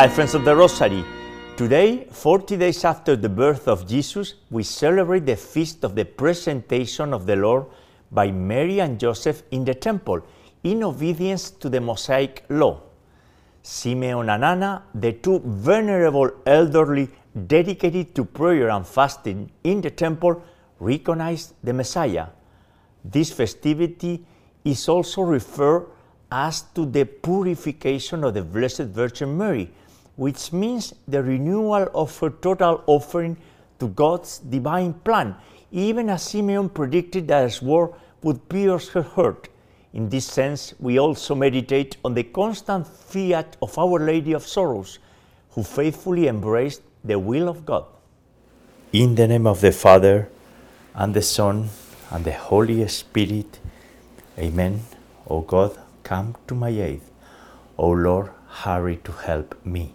Hi, friends of the Rosary. Today, 40 days after the birth of Jesus, we celebrate the feast of the presentation of the Lord by Mary and Joseph in the temple in obedience to the Mosaic law. Simeon and Anna, the two venerable elderly dedicated to prayer and fasting in the temple, recognized the Messiah. This festivity is also referred as to the purification of the Blessed Virgin Mary, which means the renewal of her total offering to God's divine plan, even as Simeon predicted that his word would pierce her heart. In this sense, we also meditate on the constant fiat of Our Lady of Sorrows, who faithfully embraced the will of God. In the name of the Father, and the Son, and the Holy Spirit, Amen. O God, come to my aid. O Lord, hurry to help me.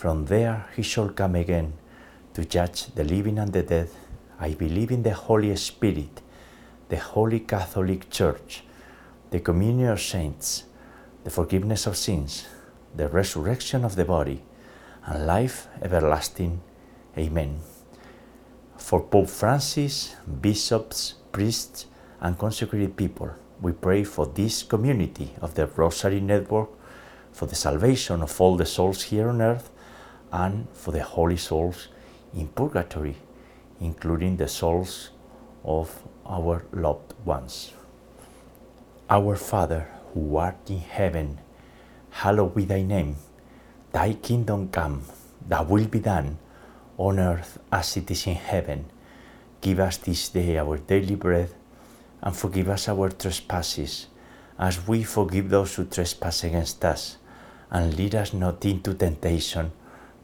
From there he shall come again to judge the living and the dead. I believe in the Holy Spirit, the Holy Catholic Church, the communion of saints, the forgiveness of sins, the resurrection of the body, and life everlasting. Amen. For Pope Francis, bishops, priests, and consecrated people, we pray for this community of the Rosary Network, for the salvation of all the souls here on earth, and for the holy souls in purgatory, including the souls of our loved ones. Our Father, who art in heaven, hallowed be thy name. Thy kingdom come, thy will be done, on earth as it is in heaven. Give us this day our daily bread, and forgive us our trespasses, as we forgive those who trespass against us. And lead us not into temptation,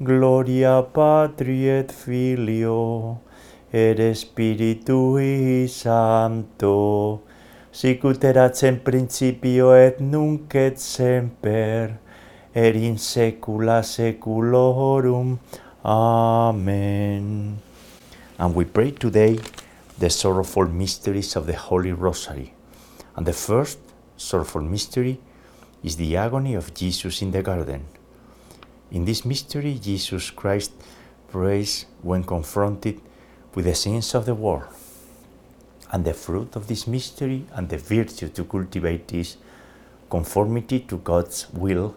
Gloria Patri et Filio et Spiritui Sancto, sicut erat in principio et nunc et semper, et in saecula saeculorum. Amen. And we pray today the sorrowful mysteries of the Holy Rosary. And the first sorrowful mystery is the agony of Jesus in the garden. In this mystery, Jesus Christ prays when confronted with the sins of the world. And the fruit of this mystery and the virtue to cultivate is conformity to God's will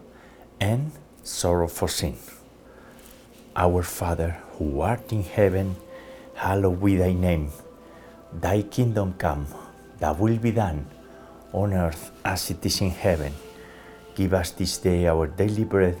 and sorrow for sin. Our Father, who art in heaven, hallowed be thy name. Thy kingdom come, thy will be done, on earth as it is in heaven. Give us this day our daily bread,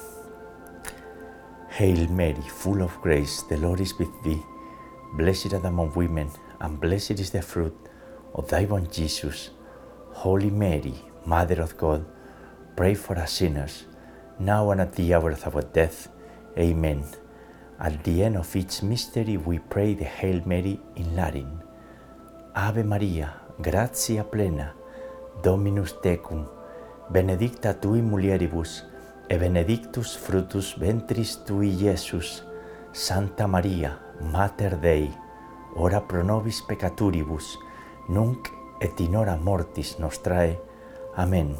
Hail Mary, full of grace, the Lord is with thee. Blessed art among women, and blessed is the fruit of thy womb, Jesus. Holy Mary, Mother of God, pray for us sinners, now and at the hour of our death. Amen. At the end of each mystery, we pray the Hail Mary in Latin. Ave Maria, gratia plena, Dominus tecum, benedicta tui mulieribus, e benedictus fructus ventris tui, Iesus. Santa Maria, Mater Dei, ora pro nobis peccaturibus, nunc et in hora mortis nostrae. Amen.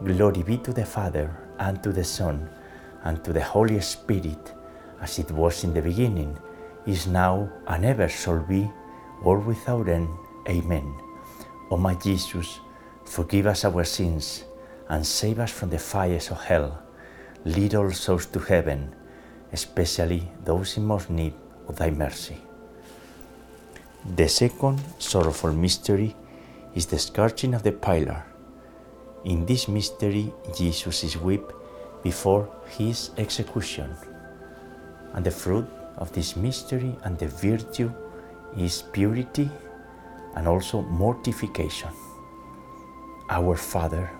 Glory be to the Father, and to the Son, and to the Holy Spirit, as it was in the beginning, is now, and ever shall be, world without end. Amen. O my Jesus, forgive us our sins, and save us from the fires of hell. Lead all souls to heaven, especially those in most need of thy mercy. The second sorrowful mystery is the scourging of the pillar. In this mystery, Jesus is whipped before his execution. And the fruit of this mystery and the virtue is purity and also mortification. Our Father,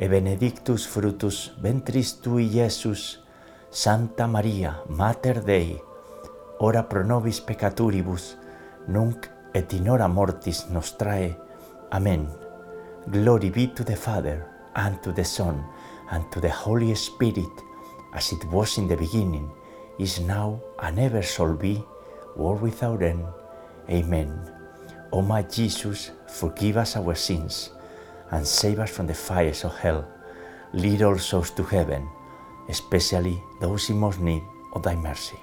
e benedictus fructus ventris tui, Iesus. Santa Maria, Mater Dei, ora pro nobis peccaturibus, nunc et in hora mortis nostrae. Amen. Glory be to the Father, and to the Son, and to the Holy Spirit, as it was in the beginning, is now, and ever shall be, world without end. Amen. O my Jesus, forgive us our sins and save us from the fires of hell. Lead all souls to heaven, especially those in most need of thy mercy.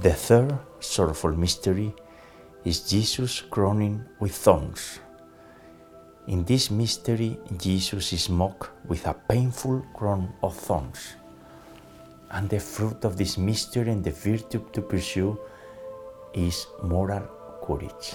The third sorrowful mystery is Jesus crowning with thorns. In this mystery, Jesus is mocked with a painful crown of thorns. And the fruit of this mystery and the virtue to pursue is moral courage.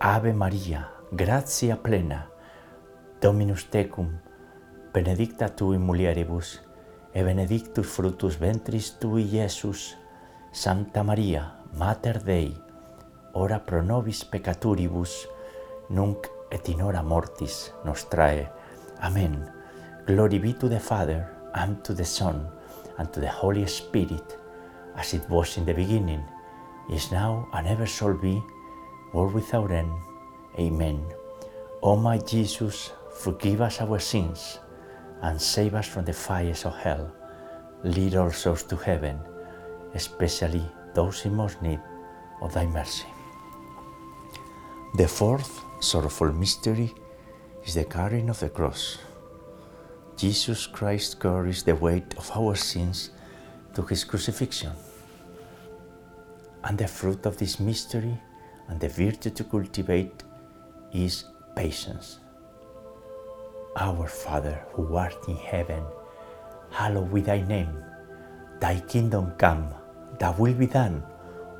Ave Maria, gratia plena, Dominus tecum, benedicta tu in mulieribus, et benedictus fructus ventris tui, Iesus. Sancta Maria, Mater Dei, ora pro nobis peccaturibus, nunc et in hora mortis nostrae. Amen. Glory be to the Father, and to the Son, and to the Holy Spirit, as it was in the beginning, is now, and ever shall be, world without end. Amen. O my Jesus, forgive us our sins, and save us from the fires of hell. Lead all souls to heaven, especially those in most need of thy mercy. The fourth sorrowful mystery is the carrying of the cross. Jesus Christ carries the weight of our sins to his crucifixion. And the fruit of this mystery and the virtue to cultivate is patience. Our Father who art in heaven, hallowed be thy name. Thy kingdom come, thy will be done,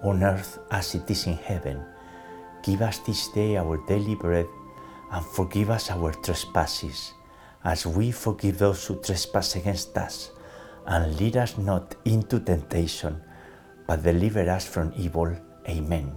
on earth as it is in heaven. Give us this day our daily bread, and forgive us our trespasses, as we forgive those who trespass against us. And lead us not into temptation, but deliver us from evil. Amen.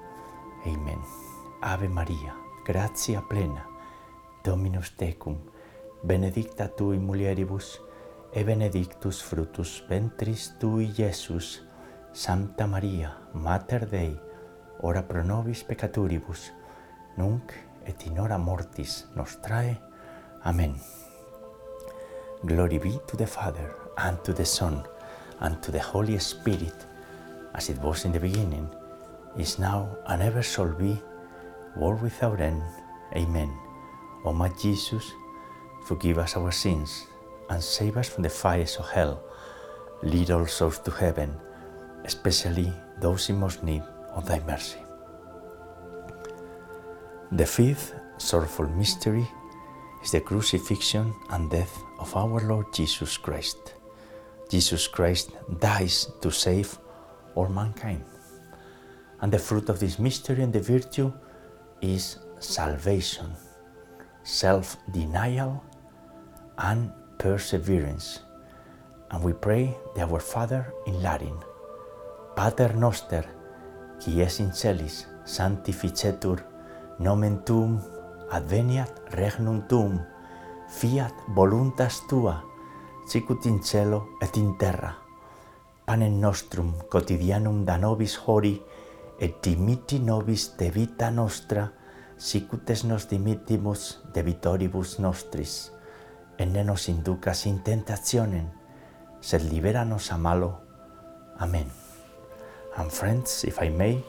Amen. Ave Maria, gratia plena, Dominus tecum, benedicta tu in mulieribus, et benedictus fructus ventris tui, Iesus. Sancta Maria, Mater Dei, ora pro nobis peccatoribus, nunc et in hora mortis nostrae. Amen. Glory be to the Father, and to the Son, and to the Holy Spirit, as it was in the beginning, is now, and ever shall be, world without end. Amen. O my Jesus, forgive us our sins, and save us from the fires of hell. Lead all souls to heaven, especially those in most need of thy mercy. The fifth sorrowful mystery is the crucifixion and death of our Lord Jesus Christ. Jesus Christ dies to save all mankind. And the fruit of this mystery and the virtue is salvation, self denial, and perseverance. And we pray the Our Father in Latin Pater Noster, qui es in celis, sanctificetur, nomen tuum, adveniat regnum tuum, fiat voluntas tua, sicut in cielo et in terra. Panem nostrum quotidianum da nobis hori et dimiti nobis de vita nostra, sicut es nos dimittimus de vitoribus nostris. Et ne nos inducas in tentationem, sed liberanos a malo. Amen. And friends, if I may,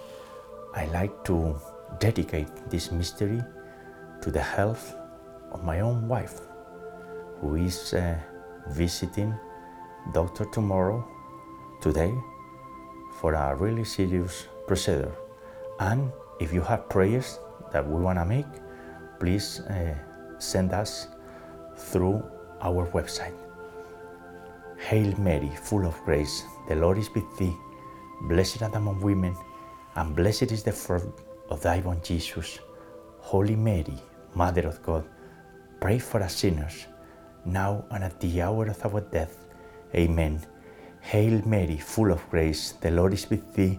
I like to dedicate this mystery to the health of my own wife, who is uh, visiting doctor tomorrow, today, for a really serious procedure. And if you have prayers that we want to make, please uh, send us through our website. Hail Mary, full of grace, the Lord is with thee. Blessed are art among women, and blessed is the fruit of thy womb, Jesus. Holy Mary, Mother of God, pray for us sinners, now and at the hour of our death. Amen. Hail Mary, full of grace, the Lord is with thee.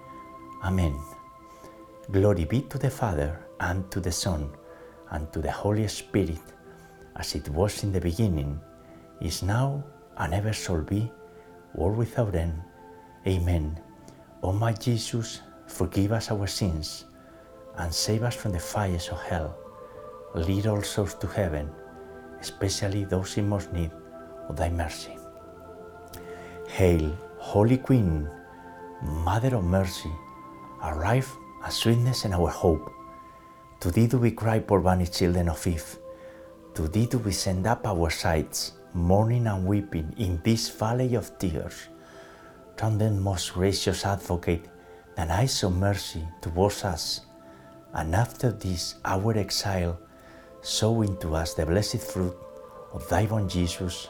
Amen. Glory be to the Father, and to the Son, and to the Holy Spirit, as it was in the beginning, is now, and ever shall be, world without end. Amen. O my Jesus, forgive us our sins, and save us from the fires of hell. Lead all souls to heaven, especially those in most need of thy mercy. Hail, Holy Queen, Mother of Mercy, arrive as sweetness and our hope. To thee do we cry, poor banished children of Eve. To thee do we send up our sighs, mourning and weeping in this valley of tears. Turn then, most gracious advocate, thine eyes of mercy towards us, and after this our exile, sow into us the blessed fruit of thy womb, Jesus.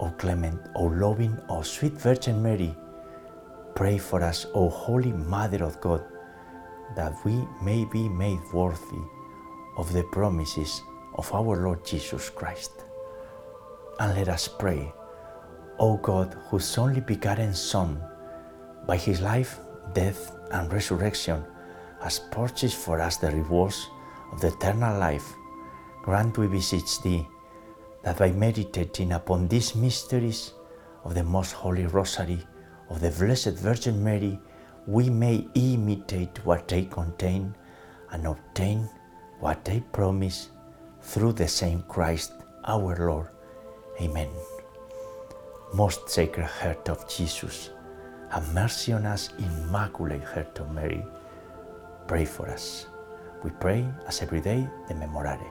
O clement, O loving, O sweet Virgin Mary, Pray for us, O Holy Mother of God, that we may be made worthy of the promises of our Lord Jesus Christ. And let us pray, O God, whose only begotten Son, by his life, death, and resurrection, has purchased for us the rewards of the eternal life, grant, we beseech thee, that by meditating upon these mysteries of the most holy rosary of the Blessed Virgin Mary, we may imitate what they contain and obtain what they promise through the same Christ our Lord. Amen. Most Sacred Heart of Jesus, have mercy on us, Immaculate Heart of Mary. Pray for us. We pray as every day the Memorare.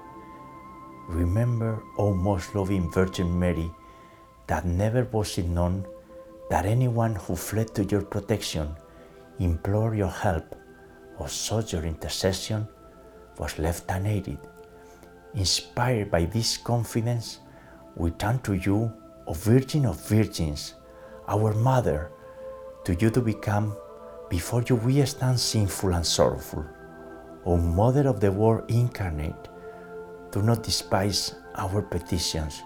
Remember, O most loving Virgin Mary, that never was it known that anyone who fled to your protection, implored your help, or sought your intercession was left unaided. Inspired by this confidence, we turn to you, O Virgin of Virgins, our Mother, to you to become, before you we stand sinful and sorrowful. O Mother of the Word incarnate, do not despise our petitions,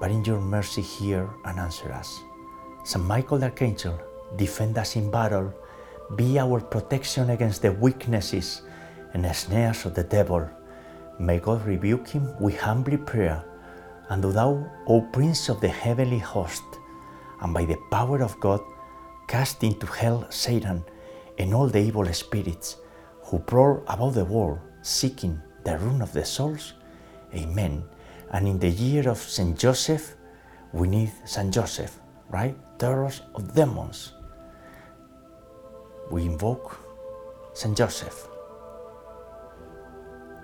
but in your mercy hear and answer us. Saint Michael the Archangel, defend us in battle, be our protection against the weaknesses and snares of the devil. May God rebuke him, we humbly pray. And do thou, O Prince of the heavenly host, and by the power of God, cast into hell Satan and all the evil spirits who prowl about the world, seeking the ruin of the souls. Amen. And in the year of Saint Joseph, we need Saint Joseph, right? Terrors of demons. We invoke Saint Joseph.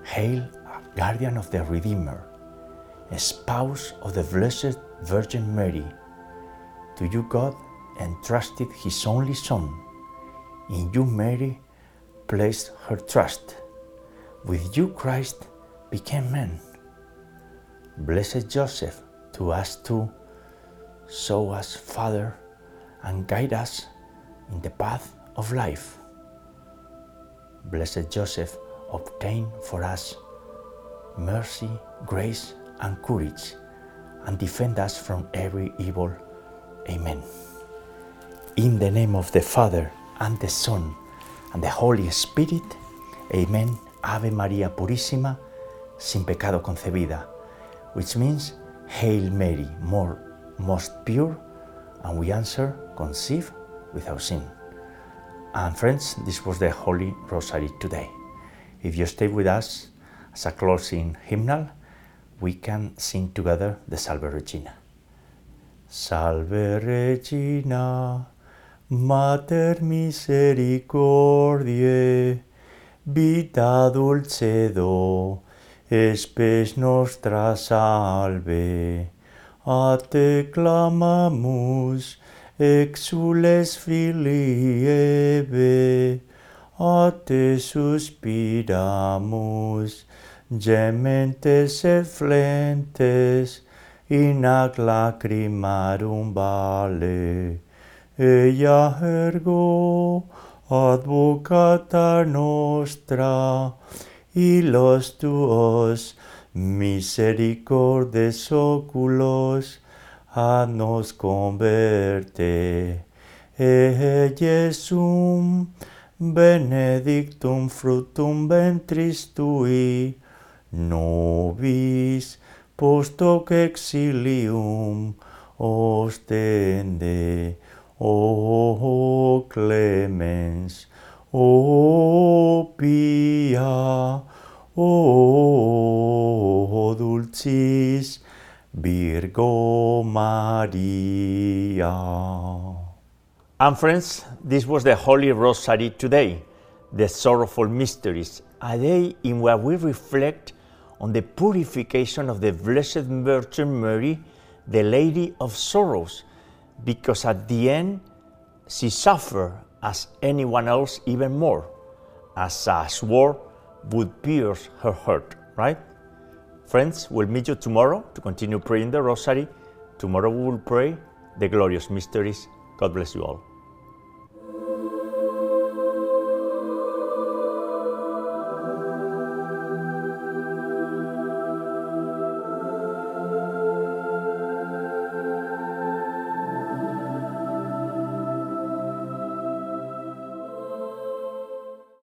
Hail, guardian of the Redeemer, spouse of the Blessed Virgin Mary. To you, God entrusted His only Son. In you, Mary placed her trust. With you, Christ became man. Blessed Joseph, to us too, show us Father and guide us in the path of life. Blessed Joseph, obtain for us mercy, grace, and courage, and defend us from every evil. Amen. In the name of the Father, and the Son, and the Holy Spirit. Amen. Ave María Purissima, sin pecado concebida, which means Hail Mary, more, most pure, and we answer, conceive without sin. And friends, this was the Holy Rosary today. If you stay with us as a closing hymnal, we can sing together the Salve Regina. Salve Regina, Mater misericordiae, vita dulcedo, espes nostra salve. a te clamamus, exules filii ebe, a te suspiramus, gementes et flentes, in ac lacrimarum vale. Eia ergo advocata nostra, ilos tuos, misericordes oculos, a nos converte. E Jesum, benedictum fructum ventris tui, nobis post hoc exilium ostende. O clemens, o pia, o Virgo Maria. And friends, this was the Holy Rosary today, the Sorrowful Mysteries, a day in where we reflect on the purification of the Blessed Virgin Mary, the Lady of Sorrows, because at the end she suffered as anyone else, even more, as a sword would pierce her heart, right? Friends, we'll meet you tomorrow to continue praying the Rosary. Tomorrow we will pray the glorious mysteries. God bless you all.